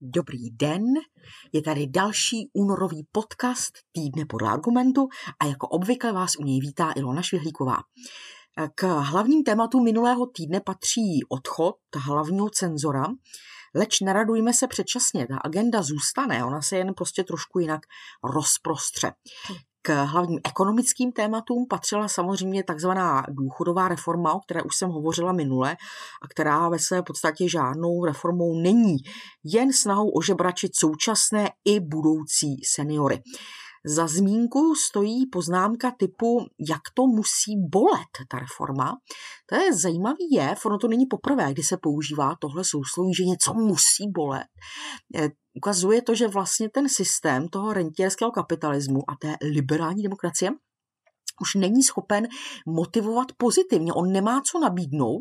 Dobrý den, je tady další únorový podcast Týdne podle argumentu a jako obvykle vás u něj vítá Ilona Švihlíková. K hlavním tématům minulého týdne patří odchod hlavního cenzora, leč neradujme se předčasně, ta agenda zůstane, ona se jen prostě trošku jinak rozprostře. K hlavním ekonomickým tématům patřila samozřejmě takzvaná důchodová reforma, o které už jsem hovořila minule a která ve své podstatě žádnou reformou není, jen snahou ožebračit současné i budoucí seniory. Za zmínku stojí poznámka typu, jak to musí bolet, ta reforma. To je zajímavý je, ono to není poprvé, kdy se používá tohle sousloví, že něco musí bolet. Eh, ukazuje to, že vlastně ten systém toho rentierského kapitalismu a té liberální demokracie už není schopen motivovat pozitivně, on nemá co nabídnout,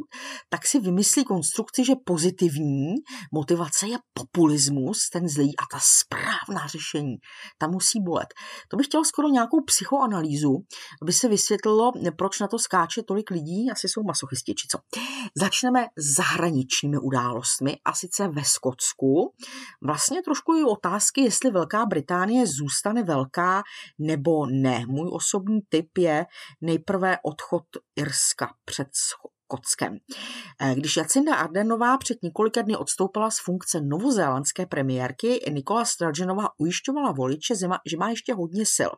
tak si vymyslí konstrukci, že pozitivní motivace je populismus, ten zlý a ta správná řešení, ta musí bolet. To bych chtěl skoro nějakou psychoanalýzu, aby se vysvětlilo, proč na to skáče tolik lidí, asi jsou masochisti, či co. Začneme zahraničními událostmi a sice ve Skotsku. Vlastně trošku i otázky, jestli Velká Británie zůstane velká nebo ne. Můj osobní typ je je nejprve odchod Irska před Skotskem. Eh, když Jacinda Ardenová před několika dny odstoupila z funkce novozélandské premiérky, Nikola Sturgeonová ujišťovala voliče, že má ještě hodně sil.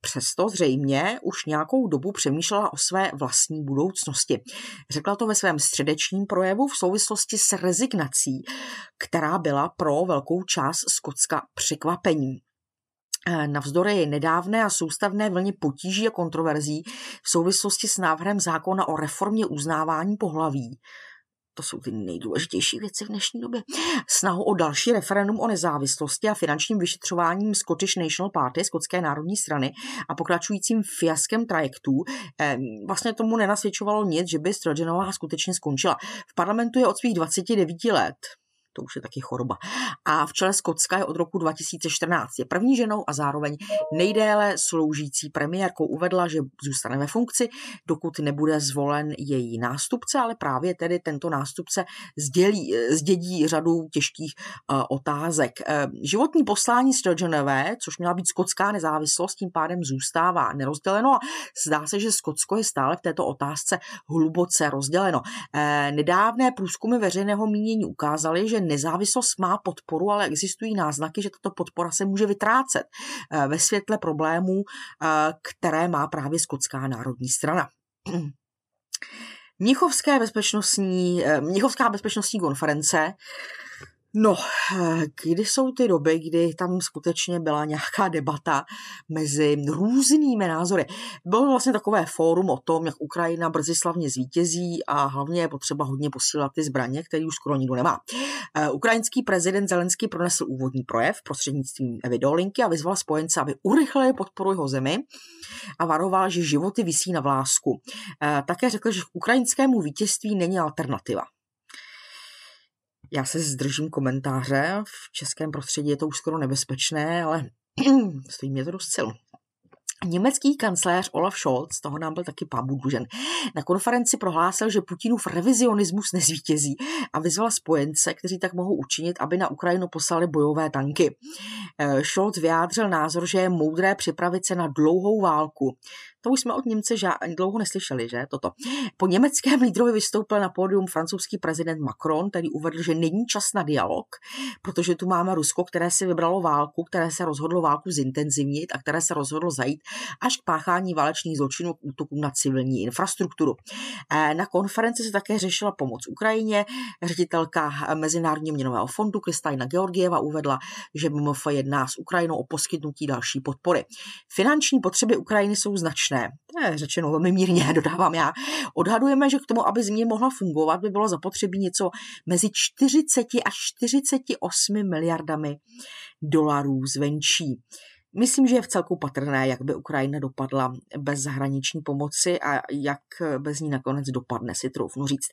Přesto zřejmě už nějakou dobu přemýšlela o své vlastní budoucnosti. Řekla to ve svém středečním projevu v souvislosti s rezignací, která byla pro velkou část Skotska překvapením. Eh, navzdory nedávné a soustavné vlně potíží a kontroverzí v souvislosti s návrhem zákona o reformě uznávání pohlaví, to jsou ty nejdůležitější věci v dnešní době. Snahu o další referendum o nezávislosti a finančním vyšetřováním Scottish National Party, Skotské národní strany a pokračujícím fiaskem trajektů, eh, vlastně tomu nenasvědčovalo nic, že by Sturgeonová skutečně skončila. V parlamentu je od svých 29 let, to už je taky choroba. A v čele Skotska je od roku 2014. Je první ženou a zároveň nejdéle sloužící premiérkou. Uvedla, že zůstane ve funkci, dokud nebude zvolen její nástupce, ale právě tedy tento nástupce sdělí, zdědí řadu těžkých uh, otázek. Uh, životní poslání Sturgeonové, což měla být skotská nezávislost, tím pádem zůstává nerozděleno a zdá se, že Skotsko je stále v této otázce hluboce rozděleno. Uh, nedávné průzkumy veřejného mínění ukázaly, že nezávislost má podporu, ale existují náznaky, že tato podpora se může vytrácet eh, ve světle problémů, eh, které má právě Skotská národní strana. Mnichovské bezpečnostní, eh, Mnichovská bezpečnostní konference No, kdy jsou ty doby, kdy tam skutečně byla nějaká debata mezi různými názory. Bylo vlastně takové fórum o tom, jak Ukrajina brzy slavně zvítězí a hlavně je potřeba hodně posílat ty zbraně, které už skoro nikdo nemá. Eh, ukrajinský prezident Zelenský pronesl úvodní projev prostřednictvím videolinky a vyzval spojence, aby urychlili podporu jeho zemi a varoval, že životy visí na vlásku. Eh, také řekl, že k ukrajinskému vítězství není alternativa. Já se zdržím komentáře, v českém prostředí je to už skoro nebezpečné, ale stojí mě to dost sil. Německý kancléř Olaf Scholz, toho nám byl taky pán dlužen, na konferenci prohlásil, že Putinův revizionismus nezvítězí a vyzval spojence, kteří tak mohou učinit, aby na Ukrajinu poslali bojové tanky. Eh, Scholz vyjádřil názor, že je moudré připravit se na dlouhou válku. To už jsme od Němce ža- dlouho neslyšeli, že toto. Po německém lídrovi vystoupil na pódium francouzský prezident Macron, který uvedl, že není čas na dialog, protože tu máme Rusko, které si vybralo válku, které se rozhodlo válku zintenzivnit a které se rozhodlo zajít až k páchání válečných zločinů k útokům na civilní infrastrukturu. Eh, na konferenci se také řešila pomoc Ukrajině. Ředitelka Mezinárodního měnového fondu Kristalina Georgieva uvedla, že MMF jedná s Ukrajinou o poskytnutí další podpory. Finanční potřeby Ukrajiny jsou značné. To je řečeno velmi mírně, dodávám já. Odhadujeme, že k tomu, aby země mohla fungovat, by bylo zapotřebí něco mezi 40 až 48 miliardami dolarů zvenčí. Myslím, že je v celku patrné, jak by Ukrajina dopadla bez zahraniční pomoci a jak bez ní nakonec dopadne, si troufnu říct.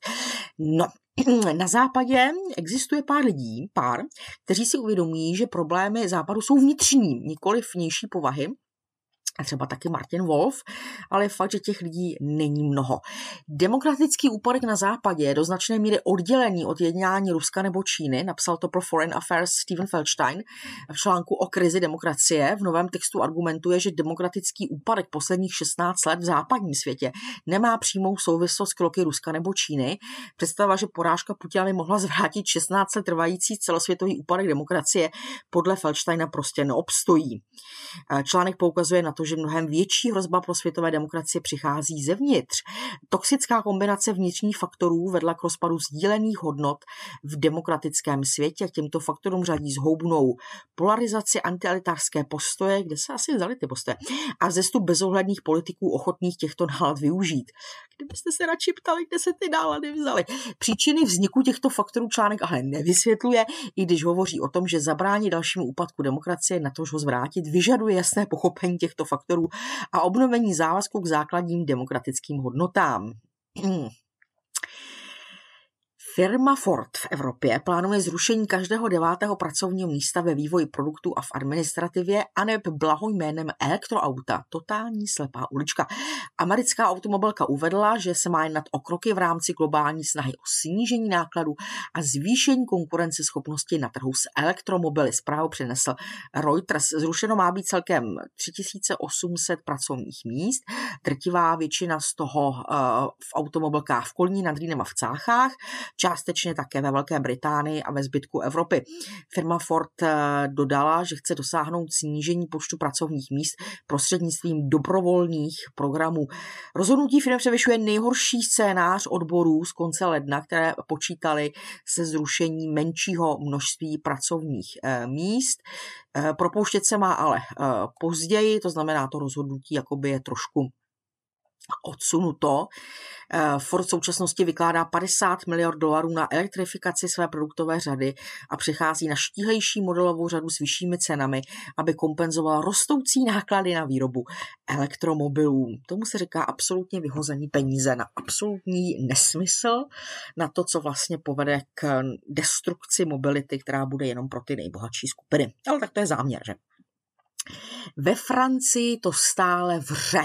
No, na západě existuje pár lidí, pár, kteří si uvědomují, že problémy západu jsou vnitřní, nikoli vnější povahy a třeba taky Martin Wolf, ale fakt, že těch lidí není mnoho. Demokratický úpadek na západě je do značné míry oddělený od jednání Ruska nebo Číny, napsal to pro Foreign Affairs Steven Feldstein v článku o krizi demokracie. V novém textu argumentuje, že demokratický úpadek posledních 16 let v západním světě nemá přímou souvislost s kroky Ruska nebo Číny. Představa, že porážka Putina mohla zvrátit 16 let trvající celosvětový úpadek demokracie, podle Feldsteina prostě neobstojí. Článek poukazuje na to, že mnohem větší hrozba pro světové demokracie přichází zevnitř. Toxická kombinace vnitřních faktorů vedla k rozpadu sdílených hodnot v demokratickém světě. K těmto faktorům řadí zhoubnou polarizaci antialitářské postoje, kde se asi vzali ty postoje, a zestup bezohledných politiků ochotných těchto nálad využít. Kdybyste se radši ptali, kde se ty nálady vzaly. Příčiny vzniku těchto faktorů článek ale nevysvětluje, i když hovoří o tom, že zabrání dalšímu úpadku demokracie, na tož ho zvrátit, vyžaduje jasné pochopení těchto faktorů a obnovení závazku k základním demokratickým hodnotám. Firma Ford v Evropě plánuje zrušení každého devátého pracovního místa ve vývoji produktů a v administrativě a neb blaho jménem elektroauta. Totální slepá ulička. Americká automobilka uvedla, že se má jednat o kroky v rámci globální snahy o snížení nákladů a zvýšení konkurenceschopnosti na trhu s elektromobily. Zprávu přinesl Reuters. Zrušeno má být celkem 3800 pracovních míst. Drtivá většina z toho uh, v automobilkách v Kolní nad Rýnem a v Cáchách částečně také ve Velké Británii a ve zbytku Evropy. Firma Ford eh, dodala, že chce dosáhnout snížení počtu pracovních míst prostřednictvím dobrovolných programů. Rozhodnutí firmy převyšuje nejhorší scénář odborů z konce ledna, které počítali se zrušení menšího množství pracovních eh, míst. Eh, propouštět se má ale později, to znamená, to rozhodnutí jakoby je trošku odsunuto. Eh, Ford v současnosti vykládá 50 miliard dolarů na elektrifikaci své produktové řady a přichází na štíhlejší modelovou řadu s vyššími cenami, aby kompenzovala rostoucí náklady na výrobu elektromobilů. Tomu se říká absolutně vyhození peníze na absolutní nesmysl, na to, co vlastně povede k destrukci mobility, která bude jenom pro ty nejbohatší skupiny. Ale tak to je záměr, že? Ve Francii to stále vře.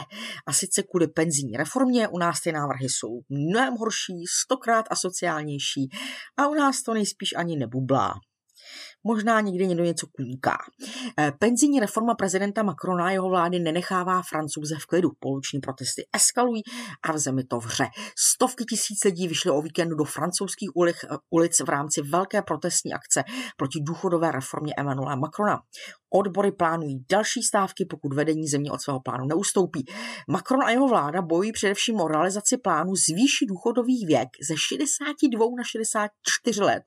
A sice kvůli penzijní reformě, u nás ty návrhy jsou mnohem horší, stokrát asociálnější a u nás to nejspíš ani nebublá možná někdy někdo něco kůňká. Eh, penzijní reforma prezidenta Macrona a jeho vlády nenechává francouze v klidu. Poluční protesty eskalují a v zemi to vře. Stovky tisíc lidí vyšly o víkendu do francouzských ulic v rámci velké protestní akce proti důchodové reformě Emmanuela Macrona. Odbory plánují další stávky, pokud vedení země od svého plánu neustoupí. Macron a jeho vláda bojují především o realizaci plánu zvýšit důchodový věk ze 62 na 64 let.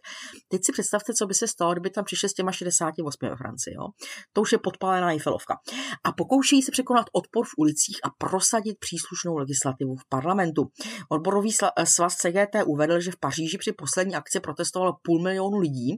Teď si představte, co by se stalo, kdyby tam přišli s těma 68 ve Francii. Jo? To už je podpálená Eiffelovka. A pokouší se překonat odpor v ulicích a prosadit příslušnou legislativu v parlamentu. Odborový svaz CGT uvedl, že v Paříži při poslední akci protestovalo půl milionu lidí,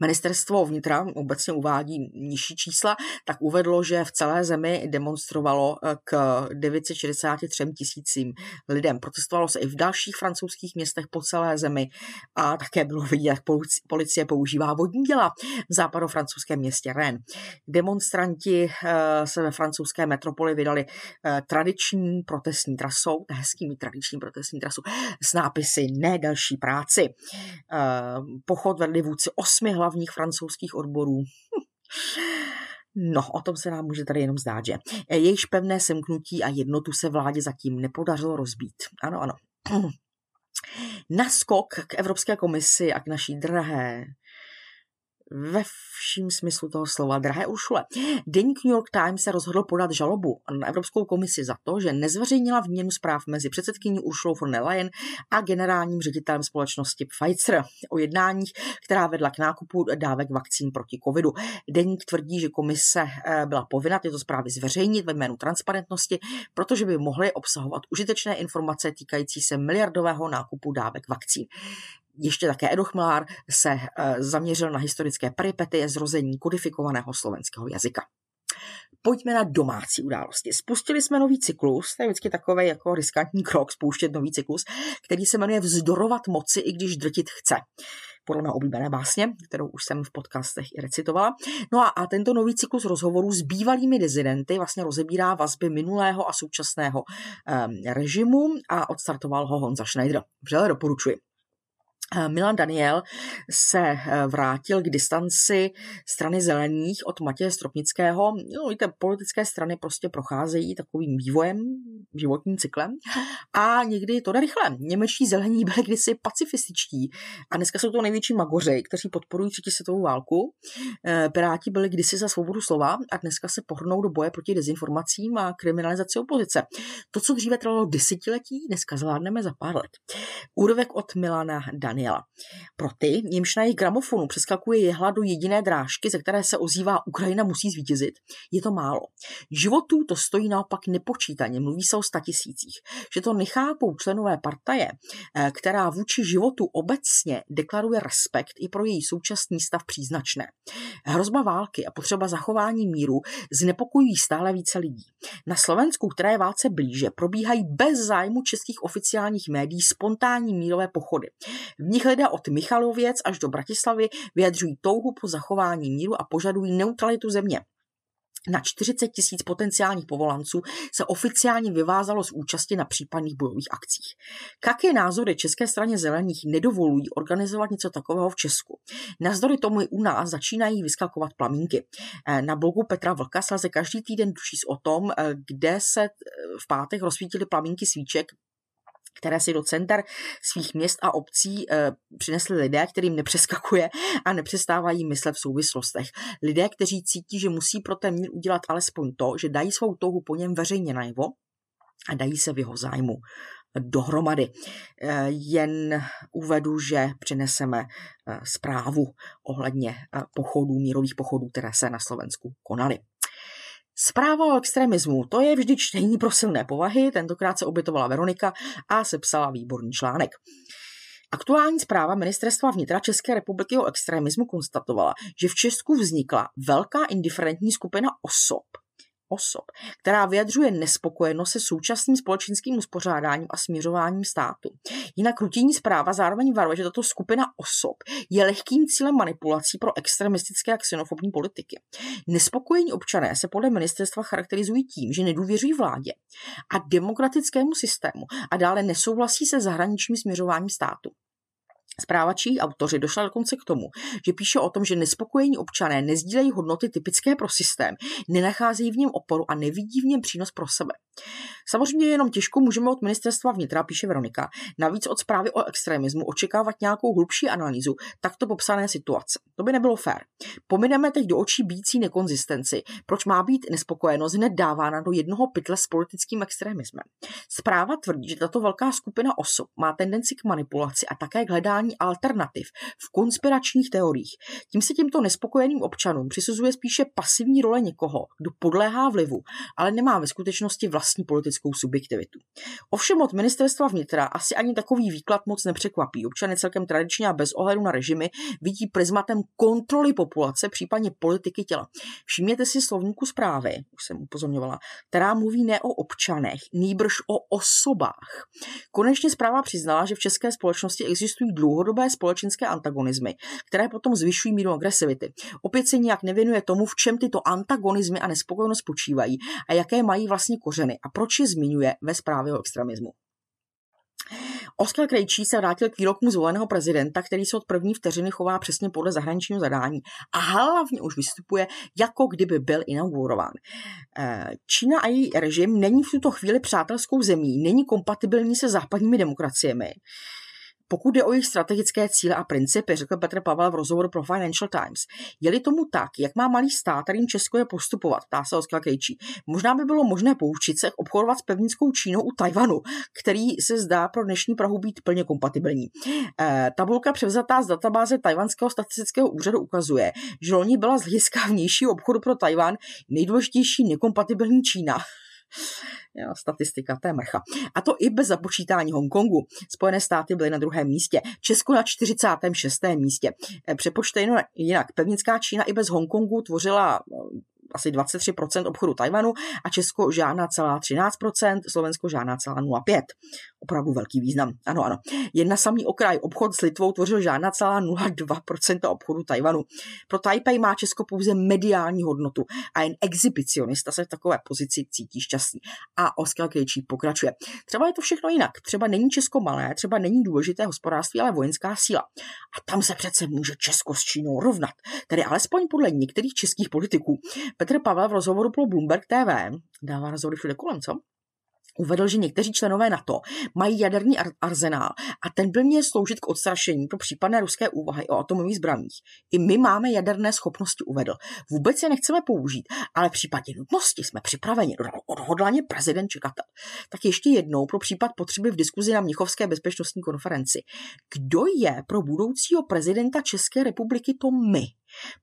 Ministerstvo vnitra obecně uvádí nižší čísla, tak uvedlo, že v celé zemi demonstrovalo eh, k 963 tisícím lidem. Protestovalo se i v dalších francouzských městech po celé zemi a také bylo vidět, jak policie používá vodní děla v západofrancouzském městě Rennes. Demonstranti eh, se ve francouzské metropoli vydali eh, tradiční protestní trasou, hezký mít tradiční protestní trasu, s nápisy ne další práci. Pochod vedli vůdci osmi hlavních francouzských odborů. No, o tom se nám může tady jenom zdát, že jejíž pevné semknutí a jednotu se vládě zatím nepodařilo rozbít. Ano, ano. Naskok k Evropské komisi a k naší drahé ve vším smyslu toho slova. Drahé Uršule, deník New York Times se rozhodl podat žalobu na Evropskou komisi za to, že nezveřejnila výměnu zpráv mezi předsedkyní Uršulou von der Leyen a generálním ředitelem společnosti Pfizer o jednáních, která vedla k nákupu dávek vakcín proti covidu. Deník tvrdí, že komise eh, byla povinna tyto zprávy zveřejnit ve jménu transparentnosti, protože by mohly obsahovat užitečné informace týkající se miliardového nákupu dávek vakcín ještě také Edo Chmelár se eh, zaměřil na historické peripetie zrození kodifikovaného slovenského jazyka. pojďme na domácí události. Spustili jsme nový cyklus, to je vždycky takový jako riskantní krok spouštět nový cyklus, který se jmenuje Vzdorovat moci, i když drtit chce podle mé oblíbené básně, kterou už jsem v podcastech i recitovala. No a, a tento nový cyklus rozhovorů s bývalými dizidenty vlastně rozebírá vazby minulého a současného um, režimu a odstartoval ho Honza Schneider. Vřele doporučuji. Eh, Milan Daniel se eh, vrátil k distanci strany zelených od Matěje Stropnického. No, víte, politické strany prostě procházejí takovým vývojem, životním cyklem a někdy to jde rychle. Němečtí zelení byli kdysi pacifističtí a dneska jsou to největší magoři, kteří podporují třetí světovou válku. Eh, Piráti byli kdysi za svobodu slova a dneska se pohrnou do boje proti dezinformacím a kriminalizaci opozice. To, co dříve trvalo desetiletí, dneska zvládneme za pár let. Úrovek od Milana Daniel Daniela. Pro ty, jimž na jejich gramofonu přeskakuje jehla do jediné drážky, ze které se ozývá Ukrajina musí zvítězit, je to málo. Životů to stojí naopak nepočítaně, mluví se o statisících. Že to nechápou členové partaje, eh, která vůči životu obecně deklaruje respekt i pro její současný stav příznačné. Hrozba války a potřeba zachování míru znepokojují stále více lidí. Na Slovensku, které je válce blíže, probíhají bez zájmu českých oficiálních médií spontánní mírové pochody. Nich lidé od Michalověc až do Bratislavy vyjadřují touhu po zachování míru a požadují neutralitu země. Na 40 tisíc potenciálních povolanců se oficiálně vyvázalo z účasti na případných bojových akcích. Jaké názory České straně zelených nedovolují organizovat něco takového v Česku? Nazdory tomu i u nás začínají vyskakovat plamínky. Na blogu Petra Vlka se každý týden duší o tom, kde se v pátek rozsvítily plamínky svíček které si do center svých měst a obcí e, přinesli lidé, kterým nepřeskakuje a nepřestávají myslet v souvislostech. Lidé, kteří cítí, že musí pro ten mír udělat alespoň to, že dají svou touhu po něm veřejně najevo a dají se v jeho zájmu dohromady. E, jen uvedu, že přineseme e, zprávu ohledně pochodů, mírových pochodů, které se na Slovensku konaly. Zpráva o extremismu, to je vždy čtení pro silné povahy, tentokrát se obytovala Veronika a sepsala výborný článek. Aktuální zpráva Ministerstva vnitra České republiky o extremismu konstatovala, že v Česku vznikla velká indiferentní skupina osob, osob, která vyjadřuje nespokojenost se současným společenským uspořádáním a směřováním státu. Jinak rutinní zpráva zároveň varuje, že tato skupina osob je lehkým cílem manipulací pro extremistické a xenofobní politiky. Nespokojení občané se podle ministerstva charakterizují tím, že nedůvěřují vládě a demokratickému systému a dále nesouhlasí se zahraničním směřováním státu. Zpráva čí autoři došla dokonce k tomu, že píše o tom, že nespokojení občané nezdílejí hodnoty typické pro systém, nenacházejí v něm oporu a nevidí v něm přínos pro sebe. Samozřejmě jenom těžko můžeme od ministerstva vnitra, píše Veronika, navíc od zprávy o extremismu očekávat nějakou hlubší analýzu takto popsané situace. To by nebylo fér. Pomineme teď do očí bící nekonzistenci, proč má být nespokojenost hned dávána do jednoho pytle s politickým extremismem. Zpráva tvrdí, že tato velká skupina osob má tendenci k manipulaci a také k hledání alternativ v konspiračních teoriích. Tím se těmto nespokojeným občanům přisuzuje spíše pasivní role někoho, kdo podléhá vlivu, ale nemá ve skutečnosti vlastní politickou subjektivitu. Ovšem od ministerstva vnitra asi ani takový výklad moc nepřekvapí. Občany celkem tradičně a bez ohledu na režimy vidí prismatem kontroly populace, případně politiky těla. Všimněte si slovníku zprávy, už jsem upozorňovala, která mluví ne o občanech, nýbrž o osobách. Konečně zpráva přiznala, že v české společnosti existují dlouhodobé společenské antagonizmy, které potom zvyšují míru agresivity. Opět se nijak nevěnuje tomu, v čem tyto antagonizmy a nespokojenost spočívají a jaké mají vlastně kořeny a proč je zmiňuje ve zprávě o extremismu. Oskar Krejčí se vrátil k výrokům zvoleného prezidenta, který se od první vteřiny chová přesně podle zahraničního zadání a hlavně už vystupuje, jako kdyby byl inaugurován. Eh, Čína a její režim není v tuto chvíli přátelskou zemí, není kompatibilní se západními demokraciemi. Pokud jde o jejich strategické cíle a principy, řekl Petr Pavel v rozhovoru pro Financial Times, je-li tomu tak, jak má malý stát, kterým Česko je postupovat, ptá se Oskar Krejčí. Možná by bylo možné poučit se obchodovat s pevnickou Čínou u Tajvanu, který se zdá pro dnešní Prahu být plně kompatibilní. E, tabulka převzatá z databáze Tajvanského statistického úřadu ukazuje, že loni byla z hlediska vnějšího obchodu pro Tajvan nejdůležitější nekompatibilní Čína. Jo, statistika, to je mrcha. A to i bez započítání Hongkongu. Spojené státy byly na druhém místě, Česko na 46. místě. E, přepočteno jinak, pevnická Čína i bez Hongkongu tvořila asi 23% obchodu Tajvanu a Česko žádná celá 13%, Slovensko žádná celá 0,5%. Opravdu velký význam. Ano, ano. Jen na samý okraj obchod s Litvou tvořil žádná celá 0,2% obchodu Tajvanu. Pro Taipei má Česko pouze mediální hodnotu a jen exhibicionista se v takové pozici cítí šťastný. A Oskar Krejčí pokračuje. Třeba je to všechno jinak. Třeba není Česko malé, třeba není důležité hospodářství, ale vojenská síla. A tam se přece může Česko s Čínou rovnat. Tedy alespoň podle některých českých politiků. Petr Pavel v rozhovoru pro Bloomberg TV dává rozhovory všude kolem, co? uvedl, že někteří členové NATO mají jaderný arzenál a ten by měl sloužit k odstrašení pro případné ruské úvahy o atomových zbraních. I my máme jaderné schopnosti, uvedl. Vůbec je nechceme použít, ale v případě nutnosti jsme připraveni, dodal odhodlaně prezident Čekatel. Tak ještě jednou pro případ potřeby v diskuzi na Mnichovské bezpečnostní konferenci. Kdo je pro budoucího prezidenta České republiky to my?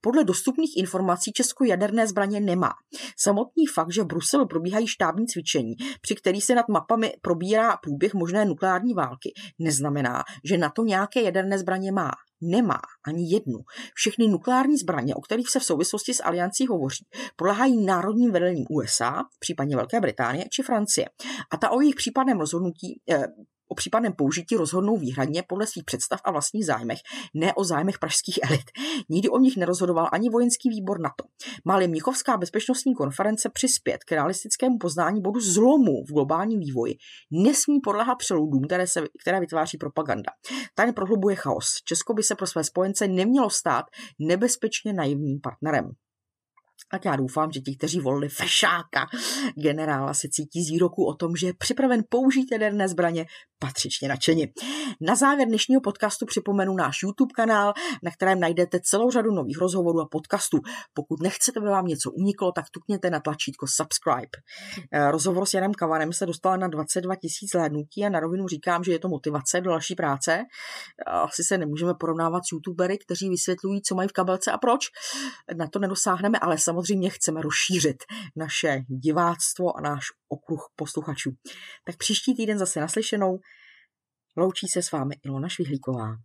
Podle dostupných informací Česko jaderné zbraně nemá. Samotný fakt, že v Bruselu probíhají štábní cvičení, při kterých se nad mapami probírá průběh možné nukleární války, neznamená, že na to nějaké jaderné zbraně má nemá ani jednu. Všechny nukleární zbraně, o kterých se v souvislosti s aliancí hovoří, podléhají národním vedením USA, případně Velké Británie či Francie. A ta o jejich případném rozhodnutí, eh, o případném použití rozhodnou výhradně podle svých představ a vlastních zájmech, ne o zájmech pražských elit. Nikdy o nich nerozhodoval ani vojenský výbor NATO. Máli Mnichovská bezpečnostní konference přispět k realistickému poznání bodu zlomu v globálním vývoji, nesmí podléhat přeludům, které, se, které vytváří propaganda. Ten prohlubuje chaos. Česko by se pro své spojence nemělo stát nebezpečně naivním partnerem. Tak já doufám, že ti, kteří volili fešáka generála, se cítí z výroku o tom, že je připraven použít jaderné zbraně patřičně nadšeni. Na závěr dnešního podcastu připomenu náš YouTube kanál, na kterém najdete celou řadu nových rozhovorů a podcastů. Pokud nechcete, aby vám něco uniklo, tak tukněte na tlačítko subscribe. Eh, rozhovor s Janem Kavanem se dostala na 22 tisíc hlédnutí a na rovinu říkám, že je to motivace do další práce. Asi se nemůžeme porovnávat s youtubery, kteří vysvětlují, co mají v kabelce a proč. Na to nedosáhneme, ale samozřejmě chceme rozšířit naše diváctvo a náš okruh posluchačů. Tak příští týden zase naslyšenou. Loučí se s vámi Ilona Švihlíková.